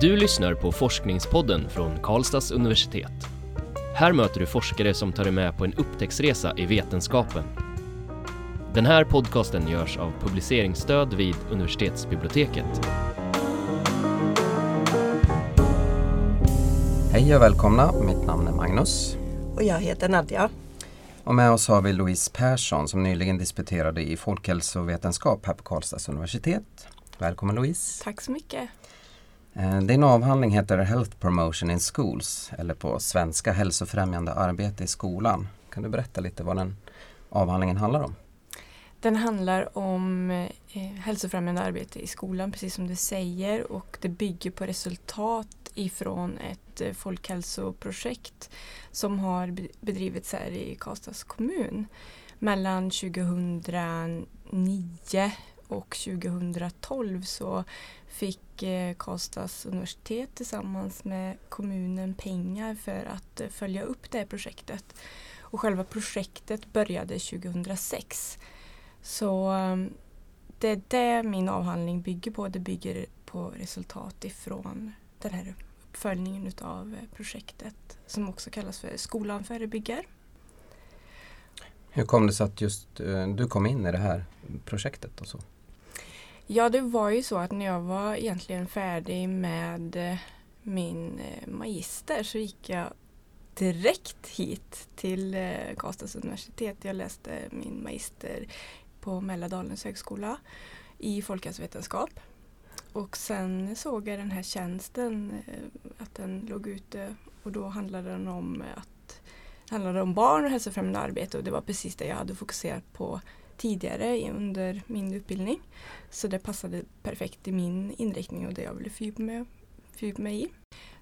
Du lyssnar på Forskningspodden från Karlstads universitet. Här möter du forskare som tar dig med på en upptäcktsresa i vetenskapen. Den här podcasten görs av publiceringsstöd vid universitetsbiblioteket. Hej och välkomna, mitt namn är Magnus. Och jag heter Nadja. Och med oss har vi Louise Persson som nyligen disputerade i folkhälsovetenskap här på Karlstads universitet. Välkommen Louise! Tack så mycket! Eh, din avhandling heter Health Promotion in Schools eller på svenska hälsofrämjande arbete i skolan. Kan du berätta lite vad den avhandlingen handlar om? Den handlar om eh, hälsofrämjande arbete i skolan precis som du säger och det bygger på resultat ifrån ett eh, folkhälsoprojekt som har bedrivits här i Karlstads kommun mellan 2009 och 2012 så fick eh, Karlstads universitet tillsammans med kommunen pengar för att eh, följa upp det här projektet. Och själva projektet började 2006. Så ehm, det är det min avhandling bygger på. Det bygger på resultat ifrån den här uppföljningen utav eh, projektet som också kallas för Skolan förebygger. Hur kom det sig att just eh, du kom in i det här projektet? Och så? Ja, det var ju så att när jag var egentligen färdig med eh, min eh, magister så gick jag direkt hit till eh, Karlstads universitet. Jag läste min magister på Mälardalens högskola i folkhälsovetenskap. Och sen såg jag den här tjänsten, att den låg ute och då handlade den om att handlade om barn och hälsofrämjande arbete och det var precis det jag hade fokuserat på tidigare under min utbildning. Så det passade perfekt i min inriktning och det jag ville fördjupa mig, i.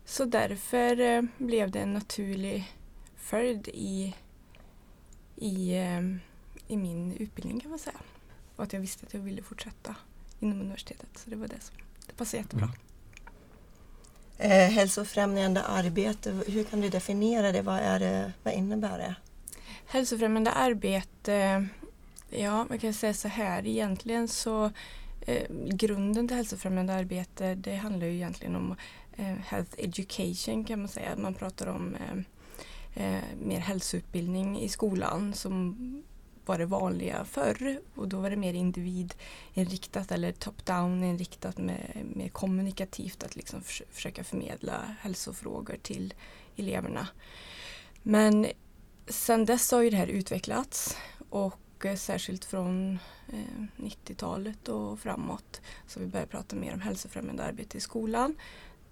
Så därför eh, blev det en naturlig följd i, i, eh, i min utbildning kan man säga. Och att jag visste att jag ville fortsätta inom universitetet. Så det var det som det passade jättebra. Mm. Eh, hälsofrämjande arbete, hur kan du definiera det? Vad, är det, vad innebär det? Hälsofrämjande arbete Ja, man kan säga så här. Egentligen så eh, grunden till hälsofrämjande arbete det handlar ju egentligen om eh, health education kan man säga. Man pratar om eh, eh mer hälsoutbildning i skolan som var det vanliga förr och då var det mer individinriktat eller top-down inriktat med mer kommunikativt att liksom för, försöka förmedla hälsofrågor till eleverna. Men sen dess har ju det här utvecklats och Eh, särskilt från eh, 90-talet och framåt så vi börjar prata mer om hälsofrämjande arbete i skolan.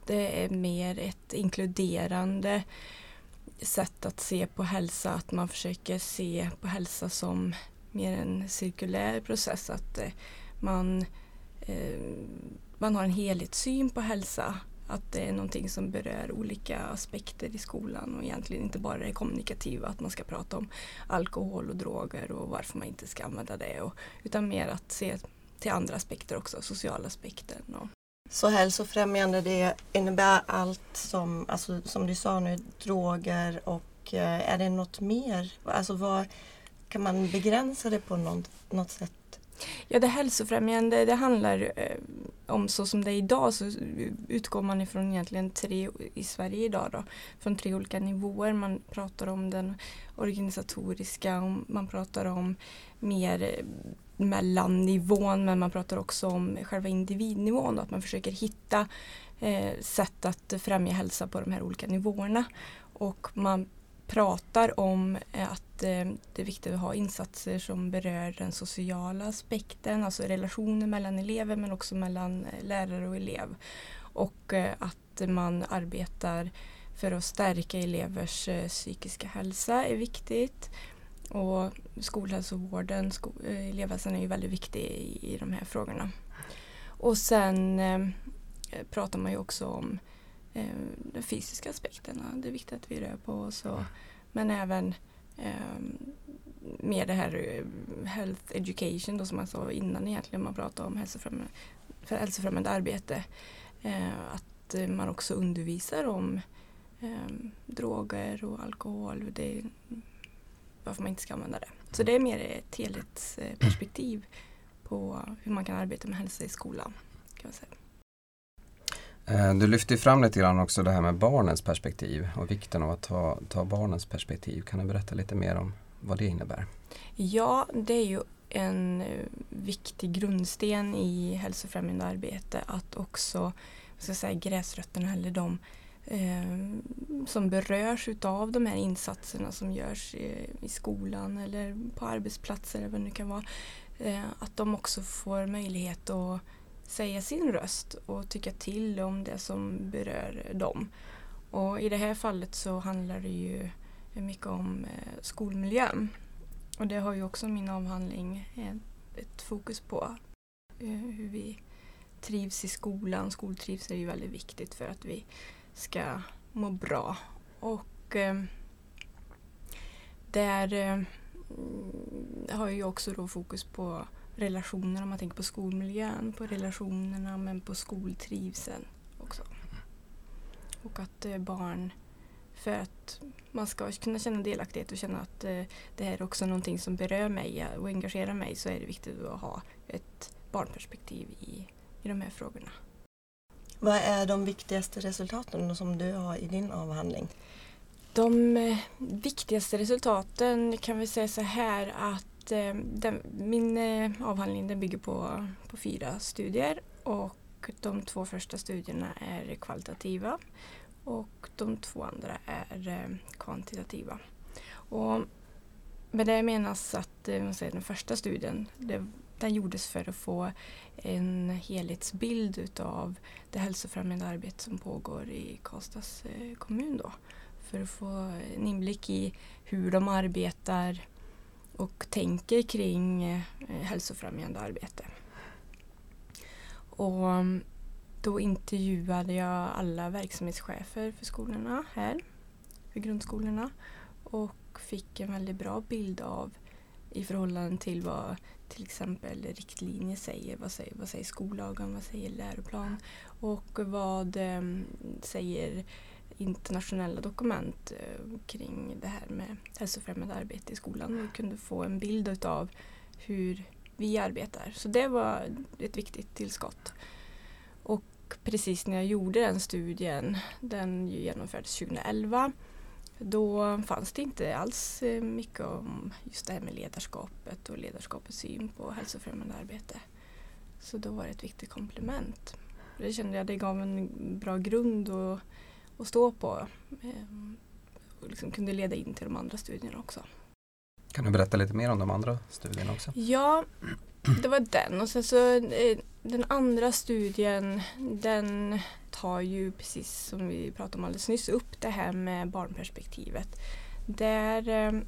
Det är mer ett inkluderande sätt att se på hälsa, att man försöker se på hälsa som mer en cirkulär process, att eh, man, eh, man har en helhetssyn på hälsa att det är någonting som berör olika aspekter i skolan och egentligen inte bara det kommunikativa, att man ska prata om alkohol och droger och varför man inte ska använda det. Och, utan mer att se till andra aspekter också, sociala aspekter. Och. Så hälsofrämjande det innebär allt som, alltså, som du sa nu, droger och eh, är det något mer? Alltså vad, kan man begränsa det på något, något sätt? Ja, det hälsofrämjande det handlar eh, om så som det är idag så utgår man ifrån egentligen tre i Sverige idag då, från tre olika nivåer. Man pratar om den organisatoriska, man pratar om mer mellannivån men man pratar också om själva individnivån. Då, att man försöker hitta eh, sätt att främja hälsa på de här olika nivåerna. Och man pratar om eh, att eh, det är viktigt att ha insatser som berör den sociala aspekten, alltså relationer mellan elever men också mellan eh, lärare och elev. Och att man arbetar för att stärka elevers psykiska hälsa är viktigt. Och skolhälsovården, sko elevhälsan är ju väldigt viktig i, i de här frågorna. Och sen eh, pratar man ju också om eh, de fysiska aspekterna. Det är viktigt att vi rör på oss. Och, men även eh, mer det här eh, health education då som man sa innan egentligen man pratar om hälsofrämjande, hälsofrämjande arbete. Eh, att man också undervisar om eh, droger och alkohol. Det, varför man inte ska använda det. Så det är mer ett helhetsperspektiv på hur man kan arbeta med hälsa i skolan. Kan man säga. Eh, du lyfter fram lite grann också det här med barnens perspektiv och vikten av att ta, ta barnens perspektiv. Kan du berätta lite mer om vad det innebär? Ja, det är ju en eh, viktig grundsten i hälsofrämjande arbete att också ska säga, gräsrötterna eller de eh, som berörs utav de här insatserna som görs i, i skolan eller på arbetsplatser eller vad det nu kan vara. Eh, att de också får möjlighet att säga sin röst och tycka till om det som berör dem. Och i det här fallet så handlar det ju mycket om eh, skolmiljön. Och det har ju också min avhandling eh, ett fokus på. Eh, hur vi trivs i skolan. Skoltrivsel är ju väldigt viktigt för att vi ska må bra. Och där har jag också då fokus på relationer om man tänker på skolmiljön, på relationerna men på skoltrivseln också. Och att eh, barn, för att man ska kunna känna delaktighet och känna att eh, det här är också någonting som berör mig och engagerar mig så är det viktigt att ha ett barnperspektiv i, i de här frågorna. Vad är de viktigaste resultaten som du har i din avhandling? De eh, viktigaste resultaten kan vi säga så här att eh, den, min eh, avhandling den bygger på, på fyra studier och de två första studierna är kvalitativa och de två andra är eh, kvantitativa. Och med det menas att eh, säger, den första studien det, den gjordes för att få en helhetsbild utav det hälsofrämjande arbete som pågår i Karlstads eh, kommun. Då, för att få en inblick i hur de arbetar och tänker kring eh, hälsofrämjande arbete. Och mm, då intervjuade jag alla verksamhetschefer för skolorna här, för grundskolorna och fick en väldigt bra bild av i förhållande till vad till exempel riktlinjer säger. Vad säger, vad säger skollagen, vad säger läroplan och vad eh, säger internationella dokument eh, kring det här med hälsofrämjande arbete i skolan och kunde få en bild av hur vi arbetar. Så det var ett viktigt tillskott. Och precis när jag gjorde den studien, den genomfördes 2011, då fanns det inte alls eh, mycket om just det här med ledarskapet och ledarskapets syn på hälsofrämjande arbete. Så då var det ett viktigt komplement. Det kände jag det gav en bra grund och att stå på ehm, och liksom kunde leda in till de andra studierna också. Kan du berätta lite mer om de andra studierna också? Ja, det var den och sen så eh, den andra studien den tar ju precis som vi pratade om alldeles nyss upp det här med barnperspektivet. Där eh,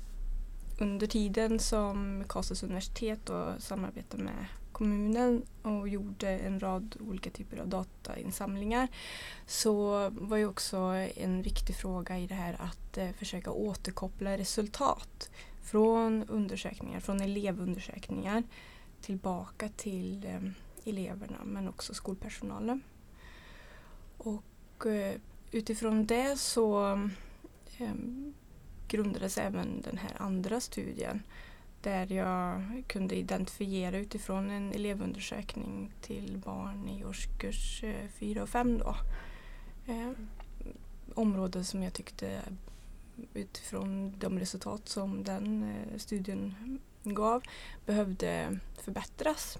under tiden som Karlstads universitet då samarbetade med kommunen och gjorde en rad olika typer av datainsamlingar så var ju också en viktig fråga i det här att eh, försöka återkoppla resultat från undersökningar, från elevundersökningar tillbaka till eh, eleverna men också skolpersonalen. Och eh, utifrån det så eh, grundades även den här andra studien där jag kunde identifiera utifrån en elevundersökning till barn i årskurs eh, 4 och 5 då. Eh, områden som jag tyckte utifrån de resultat som den eh, studien gav behövde förbättras.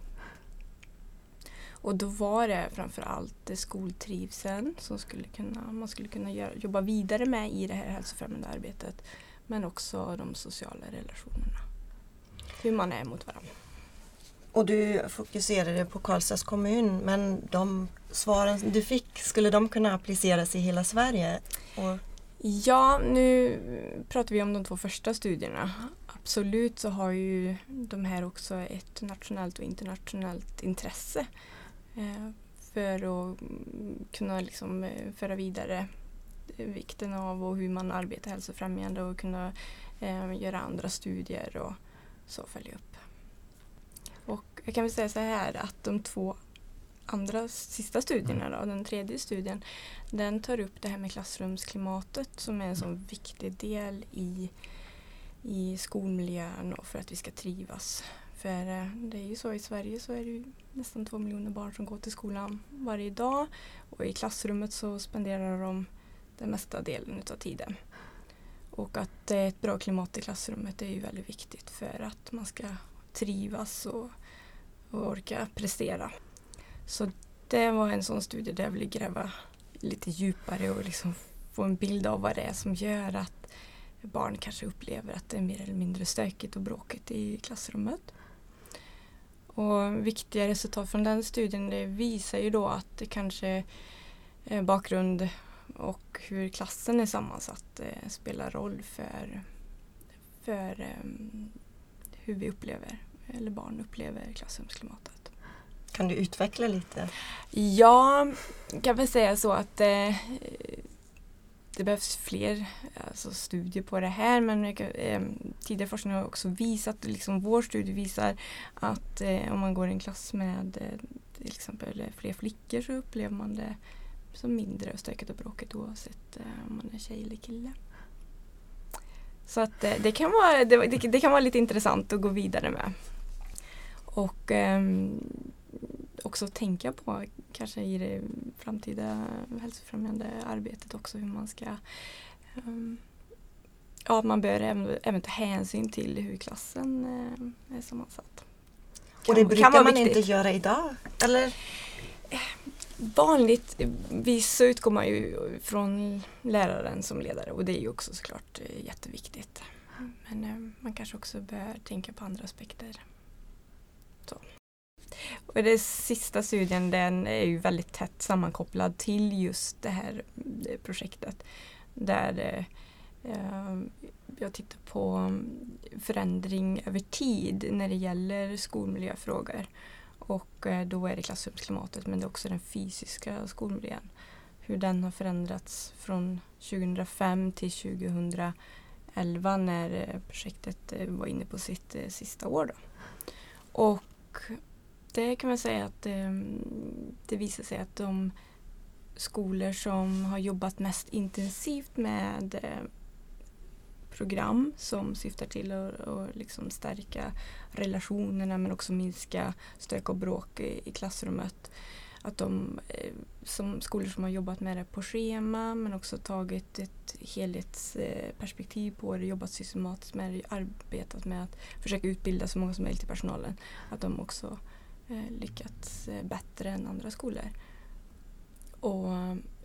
Och då var det framförallt skoltrivseln som skulle kunna, man skulle kunna göra, jobba vidare med i det här hälsofrämjande arbetet. Men också de sociala relationerna. Hur man är mot varandra. Och du fokuserade på Karlstads kommun men de svaren du fick, skulle de kunna appliceras i hela Sverige? Och... Ja, nu pratar vi om de två första studierna. Absolut så har ju de här också ett nationellt och internationellt intresse. Eh, för att kunna liksom eh, föra vidare vikten av och hur man arbetar hälsofrämjande och kunna eh, göra andra studier och så följa upp. Och jag kan väl säga så här att de två andra sista studierna, då, den tredje studien, den tar upp det här med klassrumsklimatet som är en sån viktig del i, i skolmiljön och för att vi ska trivas. För eh, det är ju så i Sverige så är det nästan två miljoner barn som går till skolan varje dag och i klassrummet så spenderar de den mesta delen utav tiden. Och att det är ett bra klimat i klassrummet är ju väldigt viktigt för att man ska trivas och, och orka prestera. Så det var en sån studie där jag ville gräva lite djupare och liksom få en bild av vad det är som gör att barn kanske upplever att det är mer eller mindre stökigt och bråkigt i klassrummet. Och viktiga resultat från den studien det visar ju då att det kanske är bakgrund och hur klassen är sammansatt eh, spelar roll för, för eh, hur vi upplever, eller barn upplever klassrumsklimatet. Kan du utveckla lite? Ja, kan väl säga så att eh, det behövs fler alltså, studier på det här men eh, tidigare forskning har också visat, liksom vår studie visar att eh, om man går i en klass med eh, till exempel fler flickor så upplever man det som mindre stökigt och bråkigt oavsett eh, om man är tjej eller kille. Så att eh, det, kan vara, det, det, kan vara lite intressant att gå vidare med. Och ehm, också tänka på kanske i det framtida hälsofrämjande arbetet också hur man ska um, Ja, man bör även, även, ta hänsyn till hur klassen uh, är sammansatt. Och det brukar man viktigt. inte göra idag? Eller? Vanligtvis så utgår man ju från läraren som ledare och det är ju också såklart eh, jätteviktigt. Men eh, man kanske också bör tänka på andra aspekter. Så. Och den sista studien den är ju väldigt tätt sammankopplad till just det här eh, projektet. Där eh, jag tittar på mm, förändring över tid när det gäller skolmiljöfrågor. Och eh, då är det klassrumsklimatet men det är också den fysiska skolmiljön. Hur den har förändrats från 2005 till 2011 när eh, projektet eh, var inne på sitt sista år. Då. Och det kan man säga att det, visar sig att de skolor som har jobbat mest intensivt med program som syftar till att, att liksom stärka relationerna men också minska stök och bråk i, i klassrummet. Att de eh, som skolor som har jobbat med det på schema men också tagit ett helhetsperspektiv på det, jobbat systematiskt med det, arbetat med att försöka utbilda så många som möjligt i personalen. Att de också eh, lyckats eh, bättre än andra skolor. Och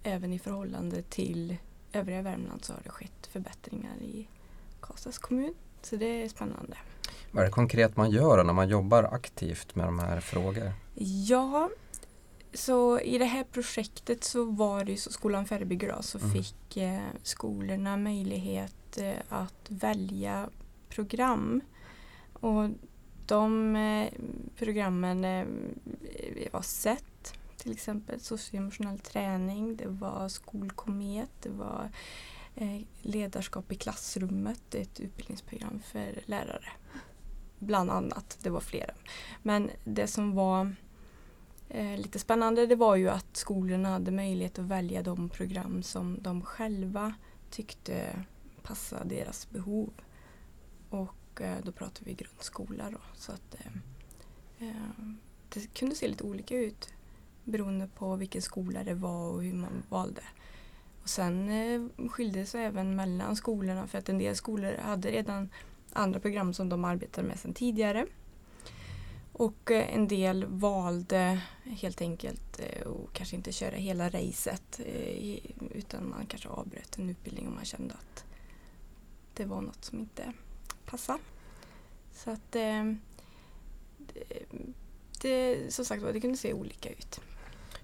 även i förhållande till övriga Värmland så har det skett förbättringar i Karlstads kommun. Så det är spännande. Vad är det konkret man gör när man jobbar aktivt med de här frågorna? Ja, så i det här projektet så var det ju så skolan förebygger då, så mm. fick eh, skolorna möjlighet eh, att välja program. Och de eh, programmen eh, var SET, till exempel socioemotionell träning, det var skolkomet, det var Eh, ledarskap i klassrummet, ett utbildningsprogram för lärare. Bland annat, det var flera. Men det som var eh, lite spännande det var ju att skolorna hade möjlighet att välja de program som de själva tyckte passade deras behov. Och eh, då pratar vi grundskola då. Så att eh, eh, det kunde se lite olika ut beroende på vilken skola det var och hur man valde. Och sen eh, det även mellan skolorna för att en del skolor hade redan andra program som de arbetade med sedan tidigare. Och eh, en del valde helt enkelt eh, att kanske inte köra hela racet eh, utan man kanske avbröt en utbildning om man kände att det var något som inte passade. Så att eh, det, det, som sagt det kunde se olika ut.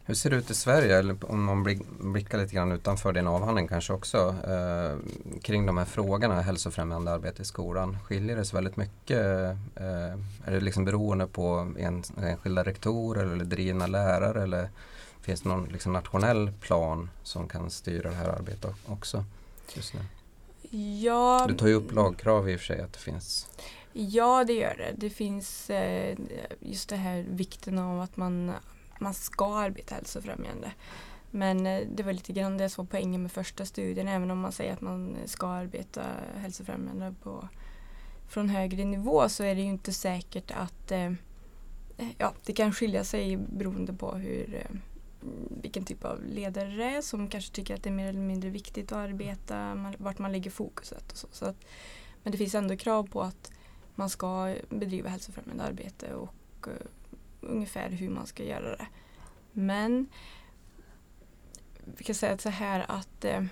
Hur ser det ut i Sverige, eller om man blickar lite grann utanför din avhandling kanske också, eh, kring de här frågorna, hälsofrämjande arbete i skolan. Skiljer det sig väldigt mycket? Eh, är det liksom beroende på en, enskilda rektorer eller drivna lärare eller finns det någon liksom nationell plan som kan styra det här arbetet också just nu? Ja, du tar ju upp lagkrav i och för sig att det finns. Ja, det gör det. Det finns eh, just det här vikten av att man, man ska arbeta hälsofrämjande. Men eh, det var lite grann det som var poängen med första studien. Även om man säger att man ska arbeta hälsofrämjande på från högre nivå så är det ju inte säkert att eh, eh, ja, det kan skilja sig beroende på hur eh, vilken typ av ledare det är som kanske tycker att det är mer eller mindre viktigt att arbeta, man, vart man lägger fokuset och så. så att, men det finns ändå krav på att man ska bedriva hälsofrämjande arbete och eh, ungefär hur man ska göra det. Men vi kan säga så här att eh,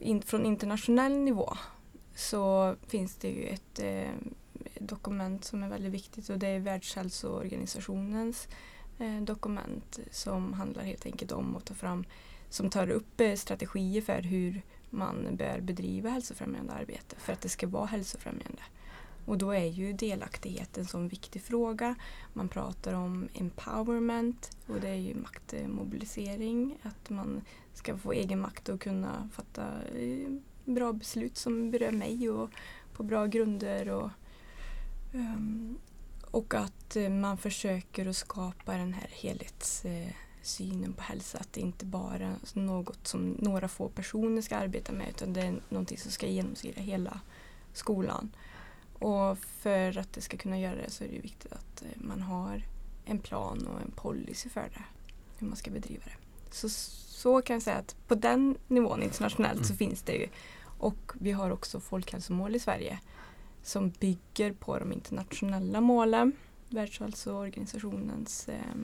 in, från internationell nivå så finns det ju ett eh, dokument som är väldigt viktigt och det är Världshälsoorganisationens Eh, dokument som handlar helt enkelt om att ta fram, som tar upp eh, strategier för hur man bör bedriva hälsofrämjande arbete för att det ska vara hälsofrämjande. Och då är ju delaktighet en sån viktig fråga. Man pratar om empowerment och det är ju maktmobilisering. Att man ska få egen makt och kunna fatta eh, bra beslut som berör mig och på bra grunder. Och, um, och att eh, man försöker att skapa den här helhetssynen eh, på hälsa. Att det inte bara är något som några få personer ska arbeta med utan det är någonting som ska genomsyra hela skolan. Och för att det ska kunna göra det så är det viktigt att eh, man har en plan och en policy för det. Hur man ska bedriva det. Så, så kan jag säga att på den nivån internationellt så mm. finns det ju. Och vi har också folkhälsomål i Sverige som bygger på de internationella målen, Världshälsoorganisationens eh,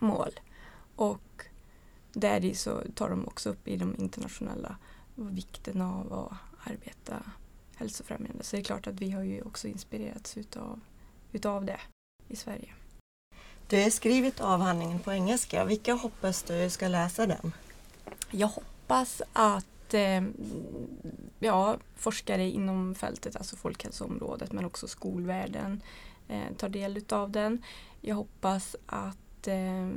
mål. Och där så tar de också upp i de internationella vikten av att arbeta hälsofrämjande. Så det är klart att vi har ju också inspirerats utav, utav det i Sverige. Du har skrivit avhandlingen på engelska. Vilka hoppas du ska läsa den? Jag hoppas att eh, ja, forskare inom fältet, alltså folkhälsoområdet men också skolvärlden eh, tar del utav den. Jag hoppas att eh,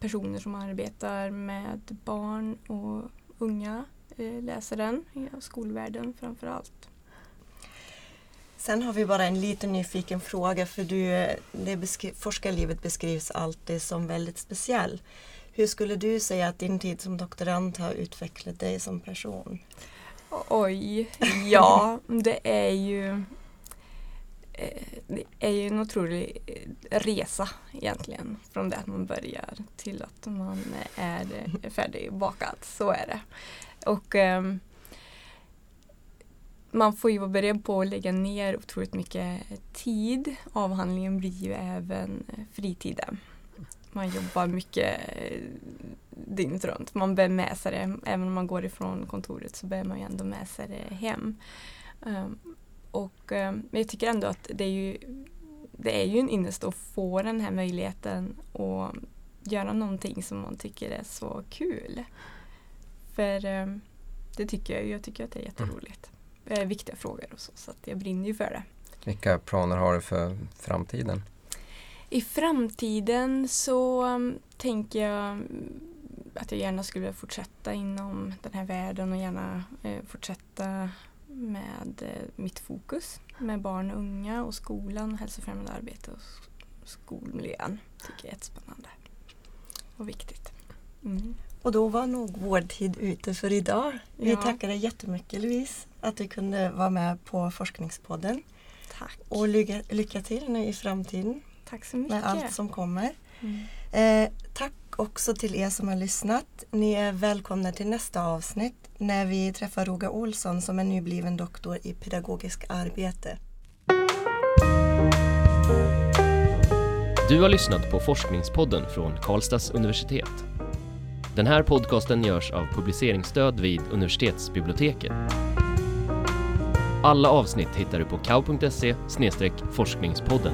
personer som arbetar med barn och unga eh, läser den, ja, skolvärlden framför allt. Sen har vi bara en liten nyfiken fråga för du, det beskri forskarlivet beskrivs alltid som väldigt speciell. Hur skulle du säga att din tid som doktorand har utvecklat dig som person? Oj, ja det är ju eh, det är ju en otrolig resa egentligen från det att man börjar till att man är färdigbakad. Så är det. Och um, man får ju vara beredd på att lägga ner otroligt mycket tid. Avhandlingen blir ju även fritiden man jobbar mycket eh, dygnet runt. Man bär med sig det, även om man går ifrån kontoret så bär man ju ändå med sig det hem. Um, och, um, men jag tycker ändå att det är ju, det är ju en ynnest att få den här möjligheten att göra någonting som man tycker är så kul. För um, det tycker jag, jag tycker att det är jätteroligt. Det är viktiga frågor och så, så att jag brinner ju för det. Vilka planer har du för framtiden? I framtiden så um, tänker jag att jag gärna skulle vilja fortsätta inom den här världen och gärna eh, fortsätta med eh, mitt fokus med barn och unga och skolan och hälsofrämjande arbete och skolmiljön. tycker jag är jättespännande och viktigt. Mm. Och då var nog vår tid ute för idag. Vi ja. tackar dig jättemycket Louise att du kunde vara med på Forskningspodden. Tack. Och lycka, lycka till nu i framtiden. Tack så mycket. Med allt som kommer. Mm. Eh, tack också till er som har lyssnat. Ni är välkomna till nästa avsnitt när vi träffar Roga Olsson som är nybliven doktor i pedagogisk arbete. Du har lyssnat på Forskningspodden från Karlstads universitet. Den här podcasten görs av publiceringsstöd vid universitetsbiblioteket. Alla avsnitt hittar du på kau.se forskningspodden.